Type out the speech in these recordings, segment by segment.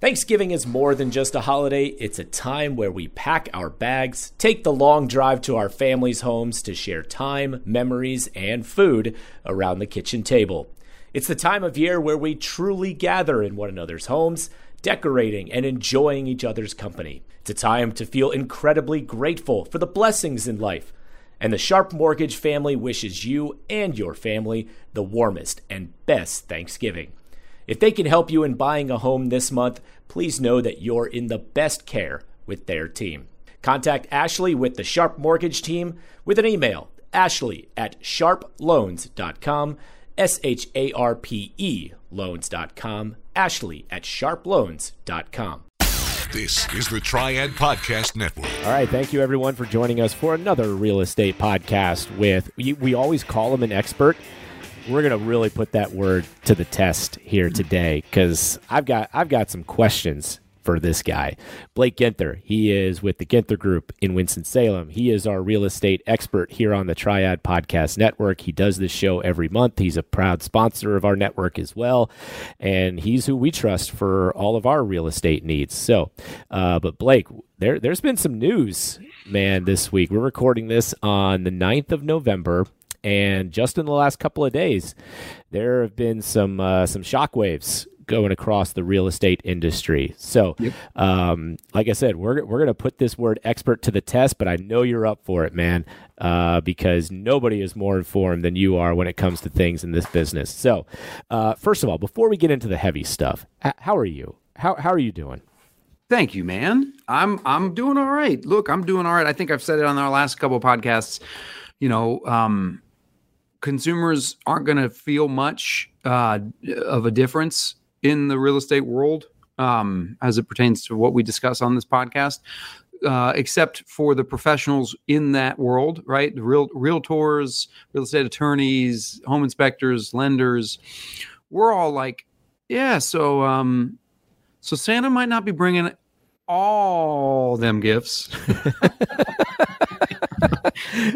Thanksgiving is more than just a holiday, it's a time where we pack our bags, take the long drive to our families' homes to share time, memories, and food around the kitchen table. It's the time of year where we truly gather in one another's homes, decorating and enjoying each other's company. It's a time to feel incredibly grateful for the blessings in life. And the Sharpe Mortgage family wishes you and your family the warmest and best Thanksgiving. If they can help you in buying a home this month, please know that you're in the best care with their team. Contact Ashley with the Sharpe Mortgage team with an email ashley at sharpeloans.com, S H A R P E loans.com, ashley at sharpeloans.com. This is the Triad Podcast Network. All right, thank you everyone for joining us for another real estate podcast with we, we always call him an expert we're gonna really put that word to the test here today because I've got I've got some questions for this guy, Blake Ginther. He is with the Ginther Group in Winston Salem. He is our real estate expert here on the Triad Podcast Network. He does this show every month. He's a proud sponsor of our network as well, and he's who we trust for all of our real estate needs. So, uh, but Blake, there there's been some news, man, this week. We're recording this on the 9th of November. And just in the last couple of days, there have been some uh, some shockwaves going across the real estate industry. So, yep. um, like I said, we're we're gonna put this word expert to the test, but I know you're up for it, man, uh, because nobody is more informed than you are when it comes to things in this business. So, uh, first of all, before we get into the heavy stuff, how are you? How how are you doing? Thank you, man. I'm I'm doing all right. Look, I'm doing all right. I think I've said it on our last couple of podcasts. You know, um, consumers aren't going to feel much uh, of a difference in the real estate world um, as it pertains to what we discuss on this podcast. Uh, except for the professionals in that world, right? The real realtors, real estate attorneys, home inspectors, lenders. We're all like, yeah. So, um, so Santa might not be bringing all them gifts.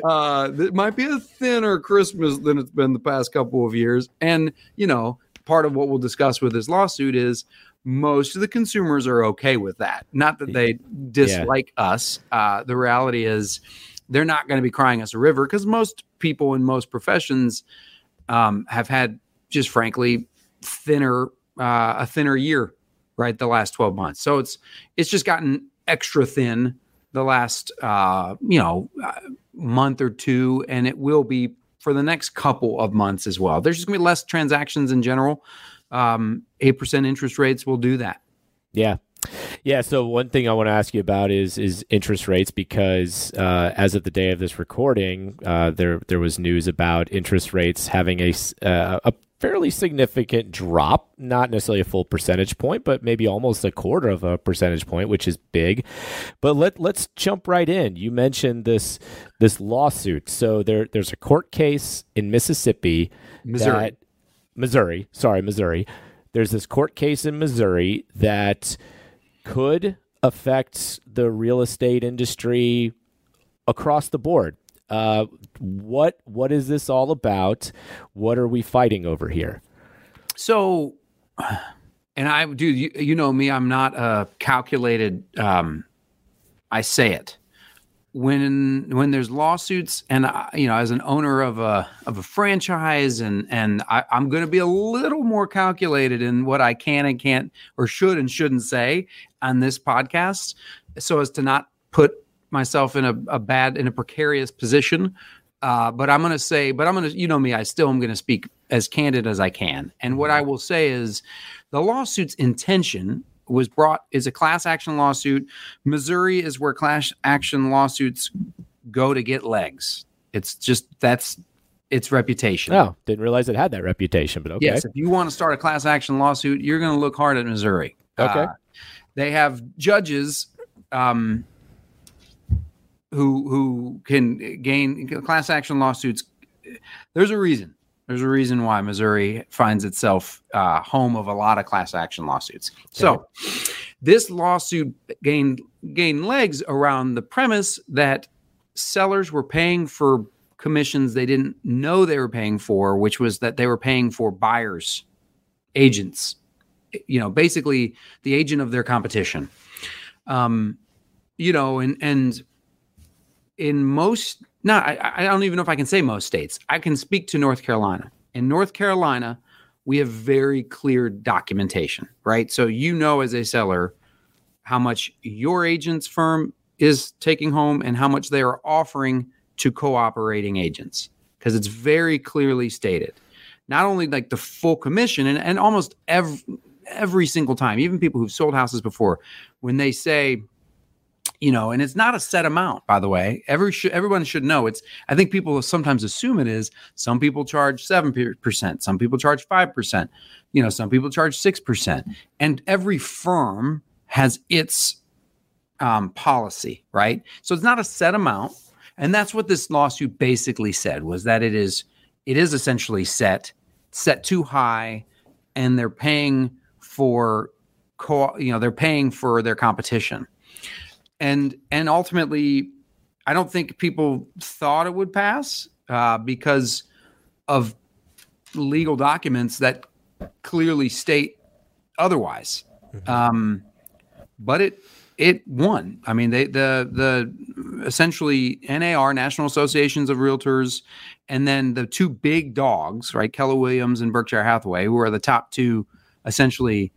uh, it might be a thinner Christmas than it's been the past couple of years. And, you know, part of what we'll discuss with this lawsuit is most of the consumers are okay with that. Not that they dislike yeah. us. Uh, the reality is they're not going to be crying us a river because most people in most professions um, have had just frankly thinner uh, a thinner year right the last 12 months so it's it's just gotten extra thin the last uh, you know uh, month or two, and it will be for the next couple of months as well. There's just gonna be less transactions in general. Um, eight percent interest rates will do that. Yeah, yeah. So one thing I want to ask you about is is interest rates because uh, as of the day of this recording, uh, there there was news about interest rates having a uh, a fairly significant drop, not necessarily a full percentage point, but maybe almost a quarter of a percentage point, which is big. But let let's jump right in. You mentioned this this lawsuit. So there there's a court case in Mississippi, Missouri, that, Missouri. Sorry, Missouri. There's this court case in Missouri that could affect the real estate industry across the board. Uh, what what is this all about? What are we fighting over here? So, and I, dude, you, you know me, I'm not a calculated. Um, I say it when when there's lawsuits, and I, you know, as an owner of a of a franchise, and and I, I'm going to be a little more calculated in what I can and can't, or should and shouldn't say on this podcast, so as to not put myself in a, a bad in a precarious position. Uh, but I'm going to say, but I'm going to, you know me, I still am going to speak as candid as I can. And what I will say is the lawsuit's intention was brought is a class action lawsuit. Missouri is where class action lawsuits go to get legs. It's just that's its reputation. Oh, didn't realize it had that reputation, but okay. Yes, if you want to start a class action lawsuit, you're going to look hard at Missouri. Okay. Uh, they have judges um, who who can gain class action lawsuits. There's a reason. There's a reason why Missouri finds itself uh, home of a lot of class action lawsuits. Okay. So, this lawsuit gained gained legs around the premise that sellers were paying for commissions they didn't know they were paying for, which was that they were paying for buyers, agents, you know, basically the agent of their competition. Um, you know, and and in most, no, I, I don't even know if I can say most states. I can speak to North Carolina. In North Carolina, we have very clear documentation, right? So you know as a seller how much your agent's firm is taking home and how much they are offering to cooperating agents because it's very clearly stated. Not only like the full commission and, and almost every every single time, even people who've sold houses before, when they say, you know, and it's not a set amount, by the way. Every sh- everyone should know. It's. I think people sometimes assume it is. Some people charge seven percent. Some people charge five percent. You know, some people charge six percent. And every firm has its um, policy, right? So it's not a set amount, and that's what this lawsuit basically said was that it is it is essentially set set too high, and they're paying for co you know they're paying for their competition and and ultimately i don't think people thought it would pass uh, because of legal documents that clearly state otherwise mm-hmm. um, but it it won i mean they the the essentially nar national associations of realtors and then the two big dogs right keller williams and berkshire hathaway who are the top two essentially,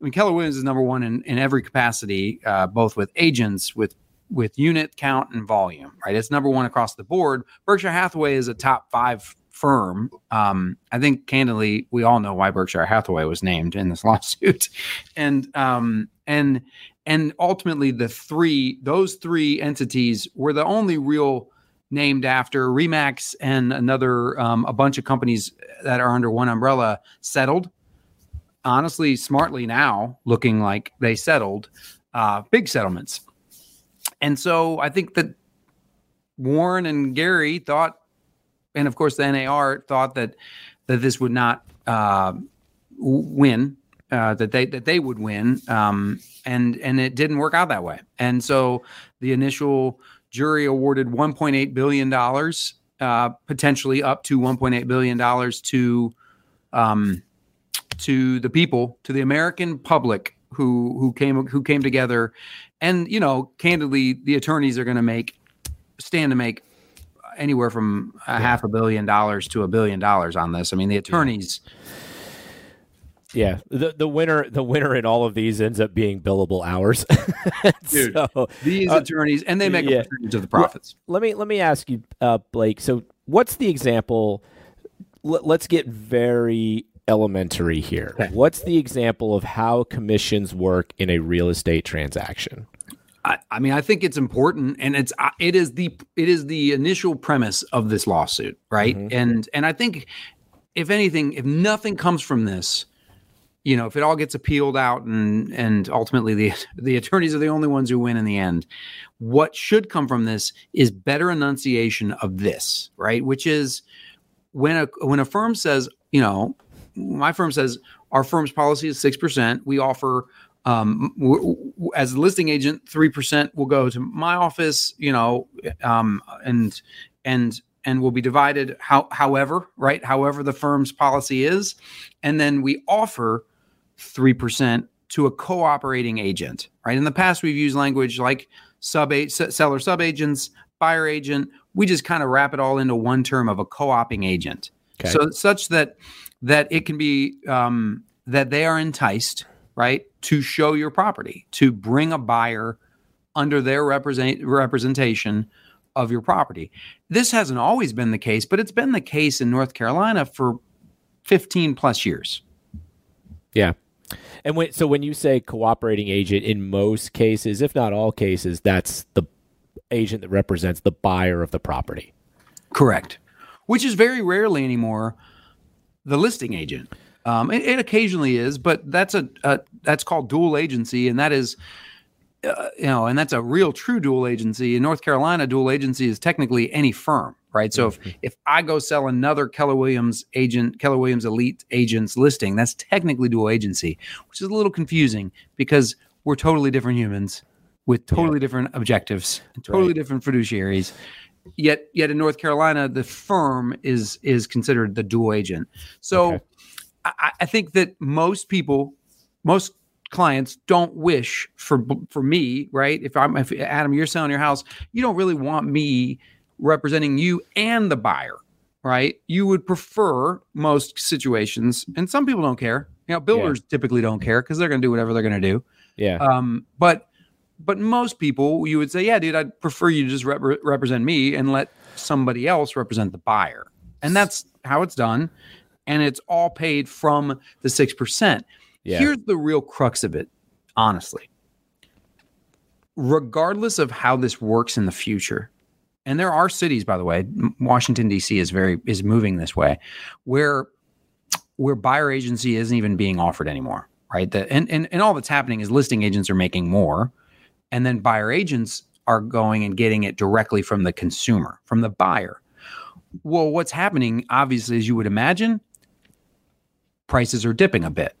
I mean, Keller Williams is number one in, in every capacity, uh, both with agents, with with unit count and volume. Right, it's number one across the board. Berkshire Hathaway is a top five firm. Um, I think candidly, we all know why Berkshire Hathaway was named in this lawsuit, and um, and and ultimately, the three those three entities were the only real named after Remax and another um, a bunch of companies that are under one umbrella settled honestly, smartly now looking like they settled uh, big settlements. And so I think that Warren and Gary thought, and of course the NAR thought that that this would not uh, win, uh, that they that they would win, um, and and it didn't work out that way. And so the initial jury awarded 1.8 billion dollars, uh, potentially up to 1.8 billion dollars to um, to the people, to the American public who who came who came together, and you know, candidly, the attorneys are going to make stand to make anywhere from a yeah. half a billion dollars to a billion dollars on this. I mean, the attorneys. Yeah, the the winner the winner in all of these ends up being billable hours. Dude, so, these uh, attorneys and they make yeah. a percentage of the profits. Let, let me let me ask you, uh, Blake. So, what's the example? L- let's get very elementary here. Okay. What's the example of how commissions work in a real estate transaction? I, I, mean, I think it's important, and it's uh, it is the it is the initial premise of this lawsuit, right? Mm-hmm. And and I think if anything, if nothing comes from this, you know, if it all gets appealed out and and ultimately the the attorneys are the only ones who win in the end, what should come from this is better enunciation of this, right? Which is when a when a firm says, you know, my firm says our firm's policy is 6%. We offer um, w- w- as a listing agent, 3% will go to my office, you know, um, and, and, and will be divided how, however, right? However, the firm's policy is. And then we offer 3% to a cooperating agent, right? In the past, we've used language like sub seller sub agents, buyer agent. We just kind of wrap it all into one term of a co-oping agent. Okay. So such that that it can be um, that they are enticed, right, to show your property, to bring a buyer under their represent, representation of your property. This hasn't always been the case, but it's been the case in North Carolina for 15 plus years. Yeah. And when, so when you say cooperating agent, in most cases, if not all cases, that's the agent that represents the buyer of the property. Correct. Which is very rarely anymore the listing agent. Um, it, it, occasionally is, but that's a, a, that's called dual agency, and that is, uh, you know, and that's a real true dual agency. In North Carolina, dual agency is technically any firm, right? So mm-hmm. if if I go sell another Keller Williams agent, Keller Williams Elite agents listing, that's technically dual agency, which is a little confusing because we're totally different humans with totally yeah. different objectives, totally right. different fiduciaries yet yet in North Carolina, the firm is is considered the dual agent. So okay. I, I, think that most people most clients don't wish for for me, right? If I'm if Adam, you're selling your house, you don't really want me representing you and the buyer, right? You would prefer most situations, and some people don't care. You know, builders typically don't care because they're going to do whatever they're going to do. Yeah. Um, but but most people, you would say, yeah, dude, I'd prefer you to just rep- represent me and let somebody else represent the buyer, and that's how it's done, and it's all paid from the six percent. Yeah. Here's the real crux of it, honestly. Regardless of how this works in the future, and there are cities, by the way, Washington D.C. is very is moving this way, where where buyer agency isn't even being offered anymore, right? The, and, and and all that's happening is listing agents are making more, and then buyer agents are going and getting it directly from the consumer, from the buyer. Well, what's happening, obviously, as you would imagine, prices are dipping a bit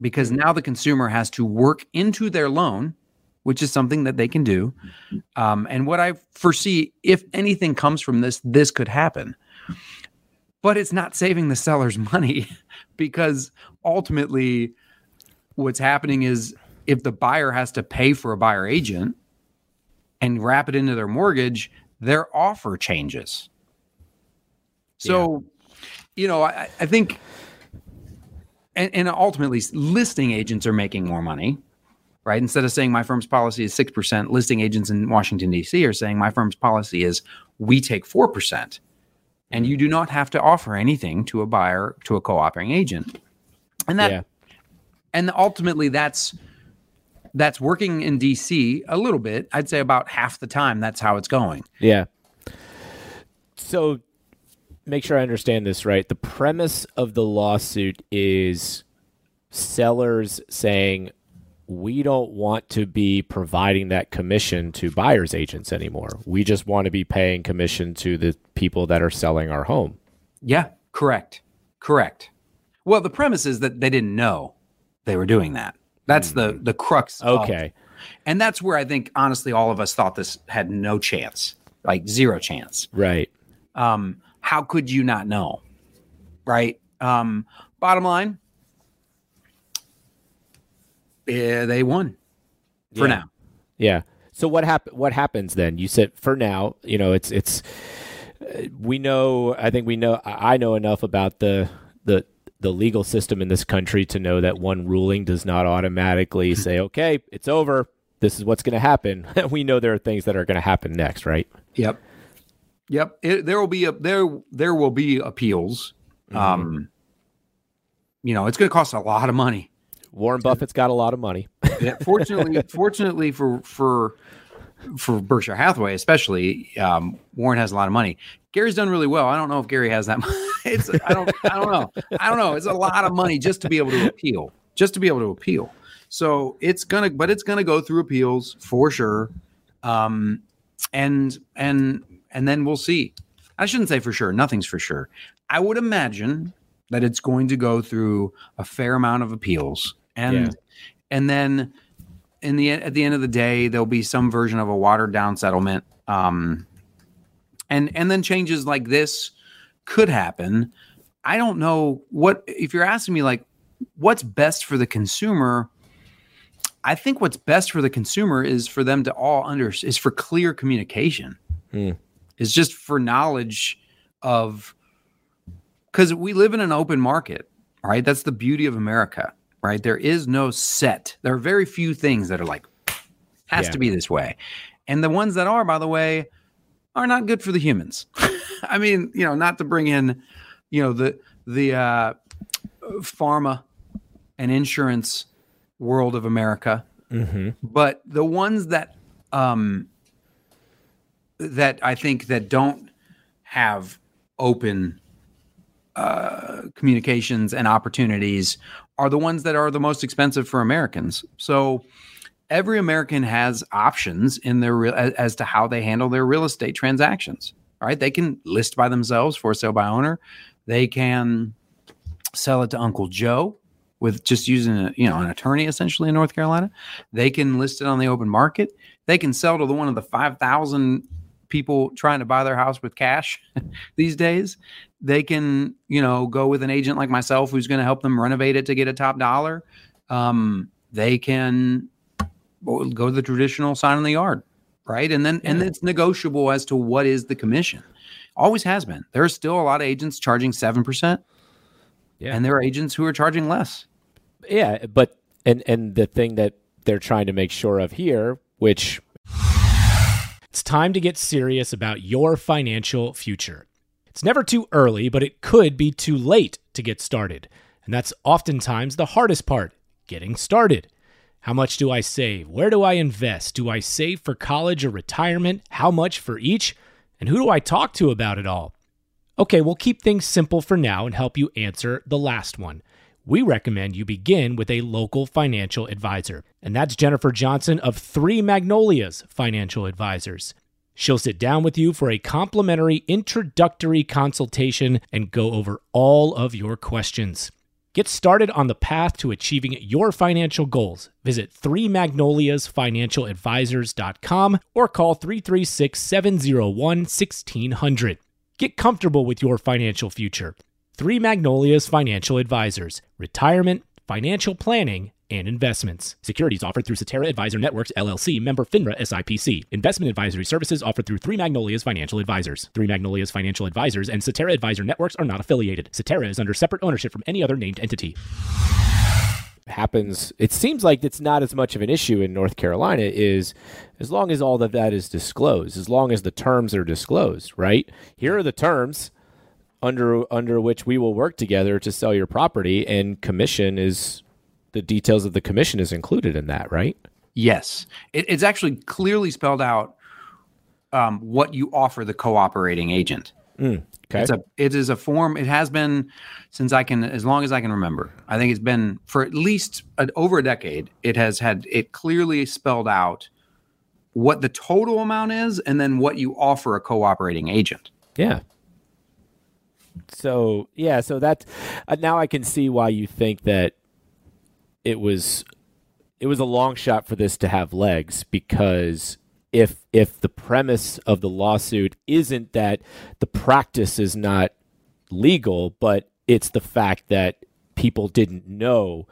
because now the consumer has to work into their loan, which is something that they can do. Um, and what I foresee, if anything comes from this, this could happen. But it's not saving the seller's money because ultimately, what's happening is if the buyer has to pay for a buyer agent and wrap it into their mortgage, their offer changes. So, you know, I, I think and, and ultimately listing agents are making more money right instead of saying my firm's policy is 6% listing agents in washington d.c are saying my firm's policy is we take 4% and you do not have to offer anything to a buyer to a co-operating agent and that Yeah. and ultimately that's that's working in dc a little bit i'd say about half the time that's how it's going Yeah. So make sure I understand this right. The premise of the lawsuit is sellers saying we don't want to be providing that commission to buyers agents anymore. We just want to be paying commission to the people that are selling our home. Yeah, correct. Correct. Well, the premise is that they didn't know they were doing that. That's the the crux. of- Okay. and that's where I think honestly all of us thought this had no chance, like zero chance. Right. Um, how could you not know? Right? Um, bottom line, yeah, they won for Yeah. now. Yeah. So what hap- what happens then? You said for now, you know, it's it's we know I think we know I know enough about the the the legal system in this country to know that one ruling does not automatically say, "Okay, it's over. This is what's going to happen." we know there are things that are going to happen next, right? Yep. Yep. It, there will be a there there will be appeals. Um, you know, it's going to cost a lot of money. Warren Buffett's got a lot of money. Yeah, fortunately, fortunately for for for Berkshire Hathaway, especially, um, Warren has a lot of money. Gary's done really well. I don't know if Gary has that. Money. It's I don't I don't know. I don't know. It's a lot of money just to be able to appeal. Just to be able to appeal. So it's gonna, but it's gonna go through appeals for sure. Um, and and and then we'll see. I shouldn't say for sure. Nothing's for sure. I would imagine that it's going to go through a fair amount of appeals, and Yeah. and then in the at the end of the day, there'll be some version of a watered down settlement. Um, and and then changes like this could happen. I don't know what if you're asking me like what's best for the consumer. I think what's best for the consumer is for them to all under is for clear communication. Hmm. It's just for knowledge of because we live in an open market, right? That's the beauty of America, right? There is no set. There are very few things that are like has Yeah. to be this way, and the ones that are, by the way, are not good for the humans. I mean, you know, not to bring in, you know, the the uh, pharma and insurance world of America, Mm-hmm. but the ones that um, that I think that don't have open uh, communications and opportunities are the ones that are the most expensive for Americans. So every American has options in their real, as, as to how they handle their real estate transactions. Right, they can list by themselves for sale by owner. They can sell it to Uncle Joe with just using a, you know an attorney essentially in North Carolina. They can list it on the open market. They can sell to the one of the five thousand people trying to buy their house with cash these days. They can you know go with an agent like myself who's going to help them renovate it to get a top dollar. um, they can go to the traditional sign in the yard, right? And then and it's negotiable as to what is the commission. Always has been. There are still a lot of agents charging seven percent, Yeah. and there are agents who are charging less. Yeah, but and and the thing that they're trying to make sure of here, which It's time to get serious about your financial future. It's never too early, but it could be too late to get started. And that's oftentimes the hardest part getting started. How much do I save? Where do I invest? Do I save for college or retirement? How much for each? And who do I talk to about it all? Okay, we'll keep things simple for now and help you answer the last one. We recommend you begin with a local financial advisor, and that's Jennifer Johnson of Three Magnolias Financial Advisors. She'll sit down with you for a complimentary introductory consultation and go over all of your questions. Get started on the path to achieving your financial goals. Visit 3magnoliasfinancialadvisors.com or call 336 701 1600. Get comfortable with your financial future. Three Magnolias Financial Advisors, retirement, financial planning, and investments. Securities offered through Cetera Advisor Networks LLC, member FINRA SIPC. Investment advisory services offered through Three Magnolias Financial Advisors. Three Magnolias Financial Advisors and Cetera Advisor Networks are not affiliated. Cetera is under separate ownership from any other named entity. happens, it seems like it's not as much of an issue in North Carolina. Is as long as all of that is disclosed, as long as the terms are disclosed, right? Here are the terms under under which we will work together to sell your property, and commission is the details of the commission is included in that, right? Yes, it, it's actually clearly spelled out um, what you offer the cooperating agent. Okay. It's a it is a form. It has been since I can as long as I can remember. I think it's been for at least over a decade. It has had it clearly spelled out what the total amount is, and then what you offer a cooperating agent. Yeah. So yeah, so that's uh, now I can see why you think that it was it was a long shot for this to have legs because if if the premise of the lawsuit isn't that the practice is not legal, but it's the fact that people didn't know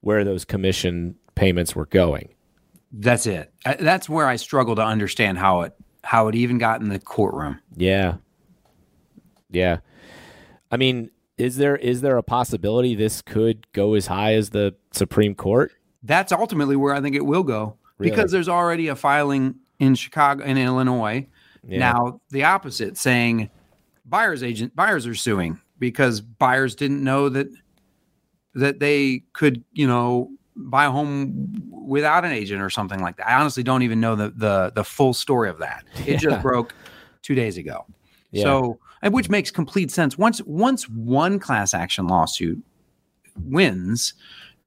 where those commission payments were going. That's it. Uh, that's where I struggle to understand how it how it even got in the courtroom. Yeah. Yeah. I mean, is there is there a possibility this could go as high as the Supreme Court? That's ultimately where I think it will go Really? because there's already a filing in Chicago in Illinois. Yeah. Now the opposite saying buyers agent buyers are suing because buyers didn't know that that they could, you know, buy a home without an agent or something like that. I honestly don't even know the the the full story of that. It Yeah. just broke 2 days ago. Yeah. So, and which makes complete sense. Once once one class action lawsuit wins,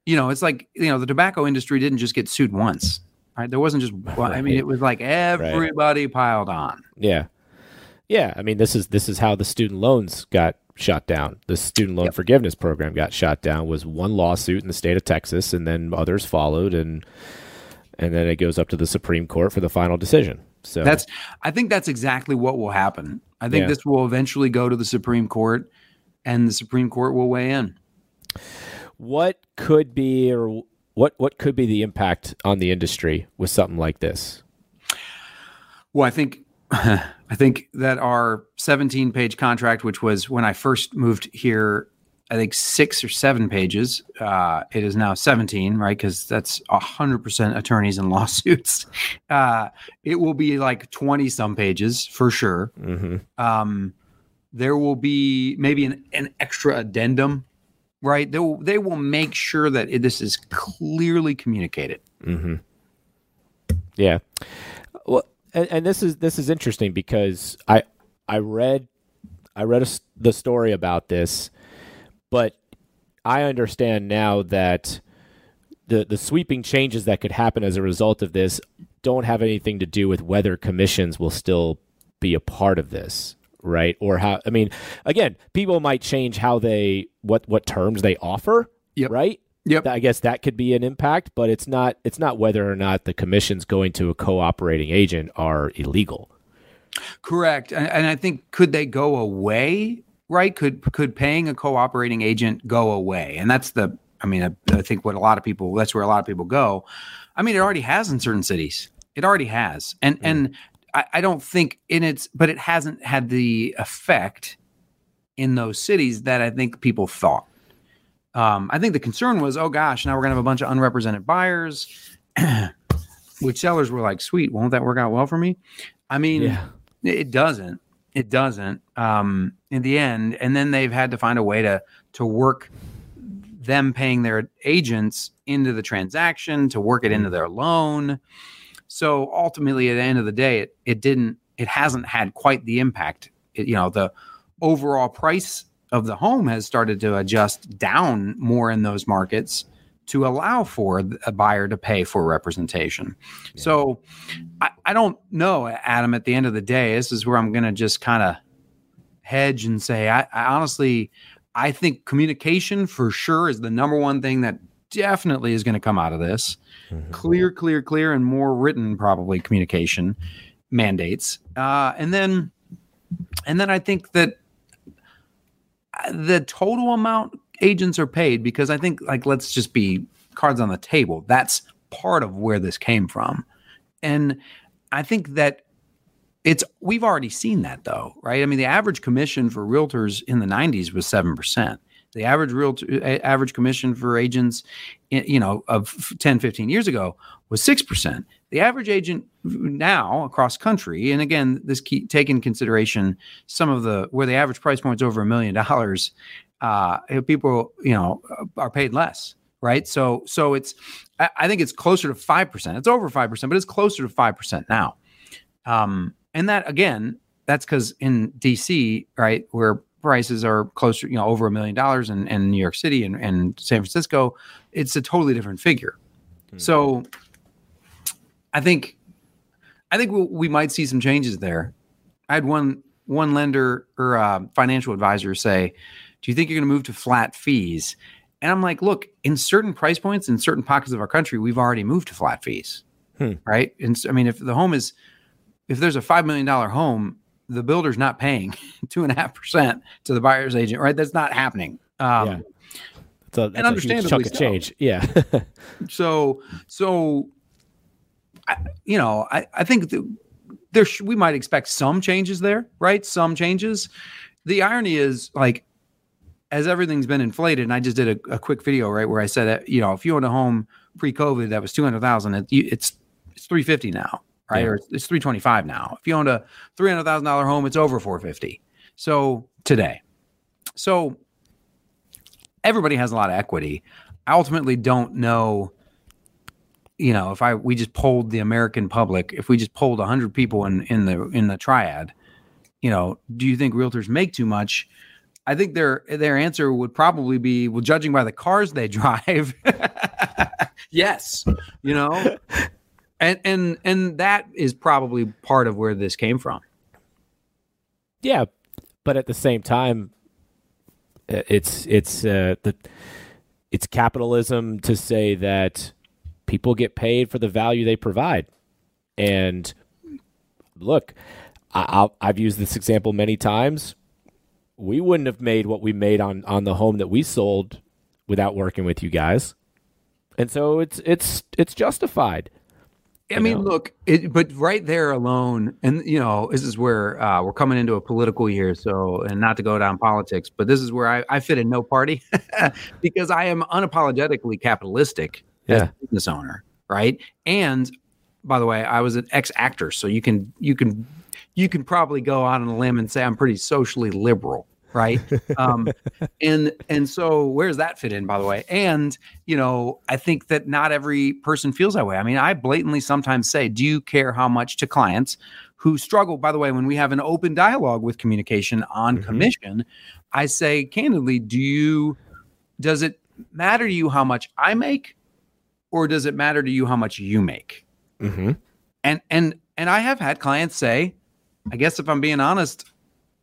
you know, it's like you know the tobacco industry didn't just get sued once. Right? There wasn't just one. I mean, it was like everybody piled on. Yeah. Yeah, I mean this is this is how the student loans got shot down. The student loan forgiveness program got shot down was one lawsuit in the state of Texas and then others followed and and then it goes up to the Supreme Court for the final decision. So That's I think that's exactly what will happen. I think Yeah. this will eventually go to the Supreme Court and the Supreme Court will weigh in. what could be or what what could be the impact on the industry with something like this? Well, I think I think that our 17 page contract, which was when I first moved here, I think six or seven pages. Uh, it is now 17, right? Because that's 100% attorneys and lawsuits. Uh, it will be like 20 some pages for sure. Mm-hmm. Um, there will be maybe an, an extra addendum, right? They will, they will make sure that it, this is clearly communicated. Mm-hmm. Yeah. Well, and, and this is this is interesting because I I read I read a the story about this, but I understand now that the the sweeping changes that could happen as a result of this don't have anything to do with whether commissions will still be a part of this right or how i mean again people might change how they what what terms they offer Yep. right Yep. I guess that could be an impact, but it's not it's not whether or not the commissions going to a cooperating agent are illegal. Correct. And, and I think could they go away? Right? Could could paying a cooperating agent go away? And that's the I mean, I, I think what a lot of people that's where a lot of people go. I mean, it already has in certain cities. It already has, and and I, I don't think in its, but it hasn't had the effect in those cities that I think people thought. Um, I think the concern was, oh gosh, now we're gonna have a bunch of unrepresented buyers, which sellers were like, sweet, won't that work out well for me? I mean, Yeah. it doesn't. It doesn't. Um, in the end, and then they've had to find a way to to work them paying their agents into the transaction to work it into their loan. So ultimately, at the end of the day, it it didn't. It hasn't had quite the impact. It- you know, the overall price of the home has started to adjust down more in those markets to allow for a buyer to pay for representation. So I, I don't know, Adam, at the end of the day, this is where I'm going to just kind of hedge and say, I, I honestly, I think communication for sure is the number one thing that definitely is going to come out of this. Clear, clear, clear, and more written probably communication mandates. Uh, and then, and then I think that uh, the total amount agents are paid because I think like let's just be cards on the table. That's part of where this came from. And I think that it's we've already seen that though, right? I mean, the average commission for realtors in the 90s was 7%. The average realtor average commission for agents you know of 10 15 years ago was 6%. The average agent now across country and again this key, take in consideration some of the where the average price point's over a million dollars uh people you know are paid less right? So so it's i, I think it's closer to 5% it's over 5% but it's closer to 5% now. Um and that again that's because in dc right where prices are closer you know over a million dollars and in new york city and, and san francisco it's a totally different figure. So i think i think we, we might see some changes there. I had one one lender or uh, financial advisor say do you think you're going to move to flat fees and i'm like look in certain price points in certain pockets of our country we've already moved to flat fees Hmm. right and so, i mean if the home is if there's a five million dollar home the builder's not paying two and a half percent to the buyer's agent right that's not happening um, Yeah. That's a understandably chunk of so. change. Yeah. so so I, you know i, I think that there sh- we might expect some changes there right some changes the irony is like as everything's been inflated and i just did a, a quick video right where i said that you know if you owned a home pre-covid that was 200000 it, it's it's 350 now right? Yeah. or it's, it's 325 now. If you owned a $300000 home it's over 450 so today. So everybody has a lot of equity. I ultimately don't know you know if i we just polled the american public if we just polled 100 people in in the in the triad you know do you think realtors make too much i think their their answer would probably be well judging by the cars they drive. Yes you know? And and and that is probably part of where this came from. Yeah, but at the same time, uh, it's it's uh, the it's capitalism to say that people get paid for the value they provide, and look, I, I'll, I've used this example many times. We wouldn't have made what we made on on the home that we sold without working with you guys, and so it's it's it's justified. I mean, know? look, it, but right there alone, and you know, this is where uh, we're coming into a political year. So, and not to go down politics, but this is where I, I fit in no party because I am unapologetically capitalistic as a business owner, right? And by the way, I was an ex actor, so you can you can you can probably go out on a limb and say I'm pretty socially liberal, right? um, and and so where does that fit in, by the way? And you know, I think that not every person feels that way. I mean, I blatantly sometimes say, "Do you care how much to clients who struggle?" By the way, when we have an open dialogue with communication on Mhm. commission, I say candidly, "Do you? Does it matter to you how much I make, or does it matter to you how much you make?" Mm-hmm. and and and I have had clients say, I guess if I'm being honest,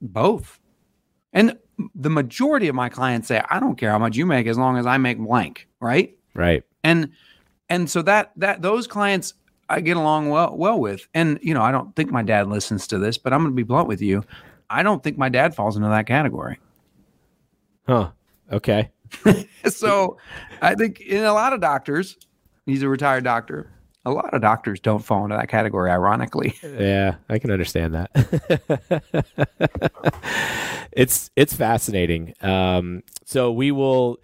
both. And the majority of my clients say, I don't care how much you make as long as I make blank, right? Right. And and so that that those clients I get along well well with. And you know, I don't think my dad listens to this, but I'm going to be blunt with you. I don't think my dad falls into that category. Huh. Okay. so I think in a lot of doctors, he's a retired doctor. A lot of doctors don't fall into that category, ironically. Yeah, I can understand that. it's it's fascinating. Um, so we will.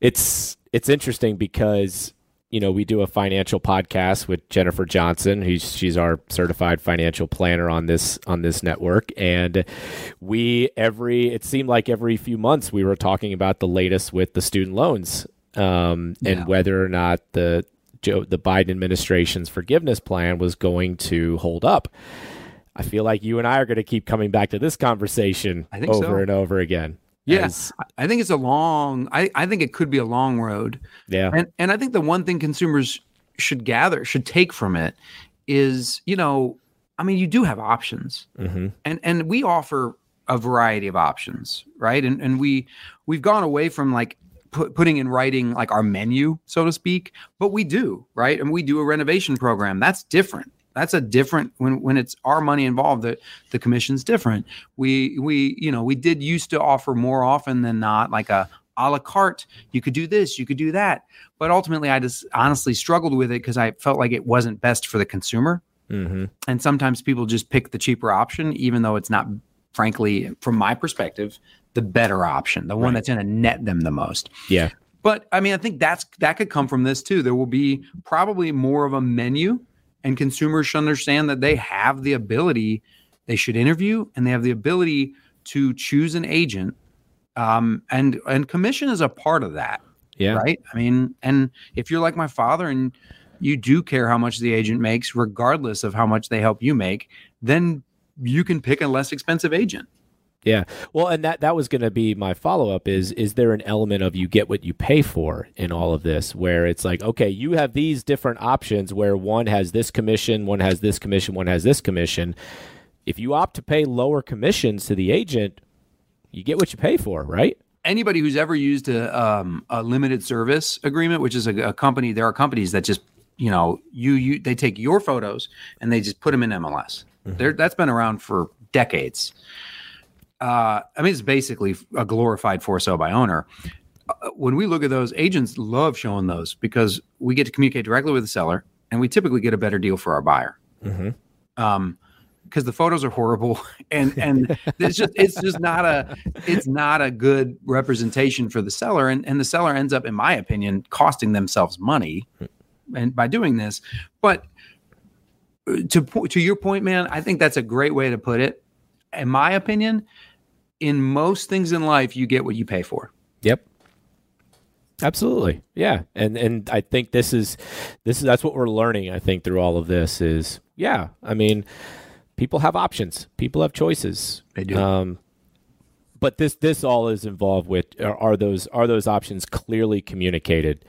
It's it's interesting because you know we do a financial podcast with Jennifer Johnson, who's she's our certified financial planner on this on this network, and we every it seemed like every few months we were talking about the latest with the student loans um, and Yeah. whether or not the Joe, the Biden administration's forgiveness plan was going to hold up. I feel like you and I are going to keep coming back to this conversation over so. and over again. Yes, As- I think it's a long. I, I think it could be a long road, yeah. and and I think the one thing consumers should gather, should take from it, is you know, I mean, you do have options, hmm and and we offer a variety of options, right? And and we we've gone away from like put, putting in writing like our menu, so to speak, but we do, right? And we do a renovation program. That's different. That's a different when when it's our money involved. The the commission's different. We we you know we did used to offer more often than not like a a la carte. You could do this, you could do that, but ultimately I just honestly struggled with it because I felt like it wasn't best for the consumer hmm and sometimes people just pick the cheaper option even though it's not frankly from my perspective the better option the one Right. that's going to net them the most Yeah. but i mean i think that's that could come from this too there will be probably more of a menu and consumers should understand that they have the ability they should interview and they have the ability to choose an agent um, and and commission is a part of that Yeah. right? I mean, and if you're like my father and you do care how much the agent makes, regardless of how much they help you make, then you can pick a less expensive agent. Yeah. Well, and that that was going to be my follow up is is there an element of you get what you pay for in all of this where it's like okay, you have these different options where one has this commission, one has this commission, one has this commission. If you opt to pay lower commissions to the agent, you get what you pay for, right? Anybody who's ever used a, um, a limited service agreement, which is a, a company, there are companies that just you know you you they take your photos and they just put them in MLS. There, that's been around for decades. Uh, I mean, it's basically a glorified for sale by owner. Uh, when we look at those, agents love showing those because we get to communicate directly with the seller, and we typically get a better deal for our buyer. Um, because the photos are horrible, and and it's just it's just not a it's not a good representation for the seller, and and the seller ends up, in my opinion, costing themselves money, and by doing this, but uh, to to your point, man, I think that's a great way to put it. In my opinion, in most things in life, you get what you pay for. Yep. Absolutely. Yeah. And and I think this is this is that's what we're learning I think through all of this is yeah, I mean people have options. People have choices. They do. Um but this this all is involved with are, are those are those options clearly communicated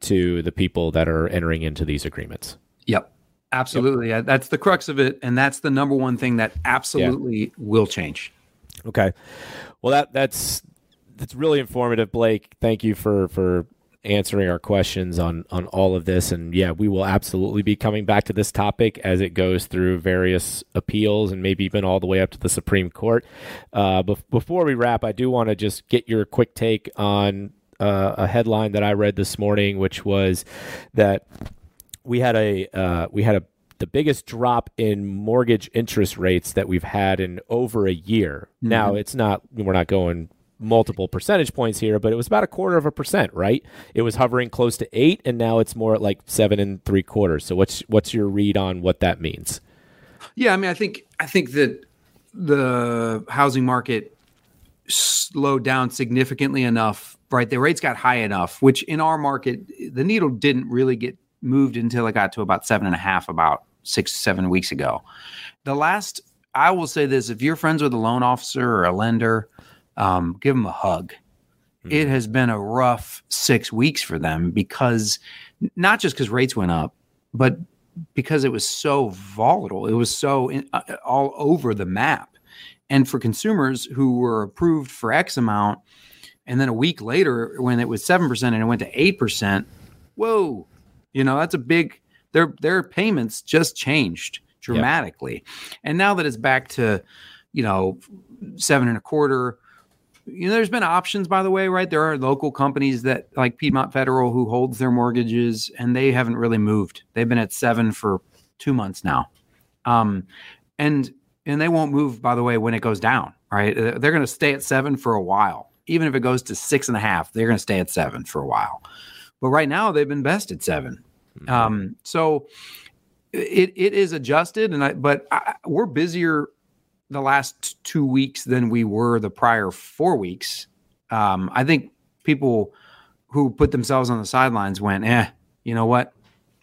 to the people that are entering into these agreements. Yep. Absolutely. Yeah, That's the crux of it. And that's the number one thing that absolutely will change. Okay. Well, that that's that's really informative, Blake. Thank you for for answering our questions on on all of this. And yeah, we will absolutely be coming back to this topic as it goes through various appeals and maybe even all the way up to the Supreme Court. Uh, bef- before we wrap, I do want to just get your quick take on uh, a headline that I read this morning, which was that we had a uh, we had a the biggest drop in mortgage interest rates that we've had in over a year. Now mm-hmm. it's not we're not going multiple percentage points here, but it was about a quarter of a percent, right? It was hovering close to eight, and now it's more at like seven and three quarters. So what's what's your read on what that means? Yeah, I mean, I think I think that the housing market slowed down significantly enough, right? The rates got high enough, which in our market, the needle didn't really get moved until it got to about seven and a half about six, seven weeks ago. The last, I will say this: if you're friends with a loan officer or a lender, um, give them a hug. It has been a rough six weeks for them because not just because rates went up, but because it was so volatile. It was so in, uh, all over the map. And for consumers who were approved for X amount, and then a week later, when it was 7% and it went to 8%, whoa, you know, that's a big, their, their payments just changed dramatically. And now that it's back to, you know, seven and a quarter, you know, there's been options, by the way, right? There are local companies that like Piedmont Federal who holds their mortgages and they haven't really moved. They've been at seven for two months now. Um, and and they won't move, by the way, when it goes down, right? They're going to stay at seven for a while. Even if it goes to six and a half, they're going to stay at seven for a while. But right now, they've been best at 7 Um, so it it is adjusted, and I but I, we're busier the last two weeks than we were the prior four weeks. Um, I think people who put themselves on the sidelines went, eh, you know what?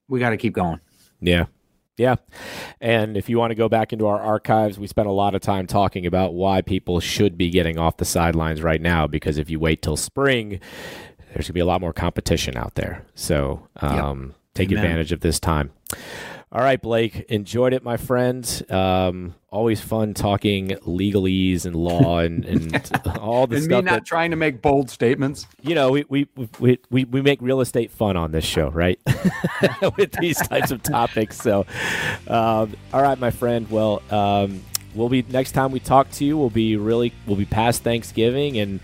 We got to keep going. Yeah. Yeah. And if you want to go back into our archives, we spent a lot of time talking about why people should be getting off the sidelines right now. Because if you wait till spring, there's going to be a lot more competition out there. So um, take Amen. advantage of this time. All right, Blake, enjoyed it, my friend. Um, always fun talking legalese and law and, and all the And stuff me not that trying to make bold statements. you know, we we, we we we make real estate fun on this show, right? With these types of topics. So, um, all right, my friend. Well, um, we'll be next time we talk to you. We'll be really we'll be past Thanksgiving and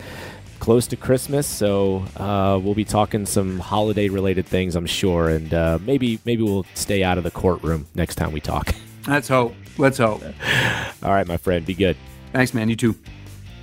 close to Christmas. So uh, we'll be talking some holiday related things, I'm sure, and uh, maybe maybe we'll stay out of the courtroom next time we talk. Let's hope. Let's hope. all right, my friend. Be good. Thanks, man. You too.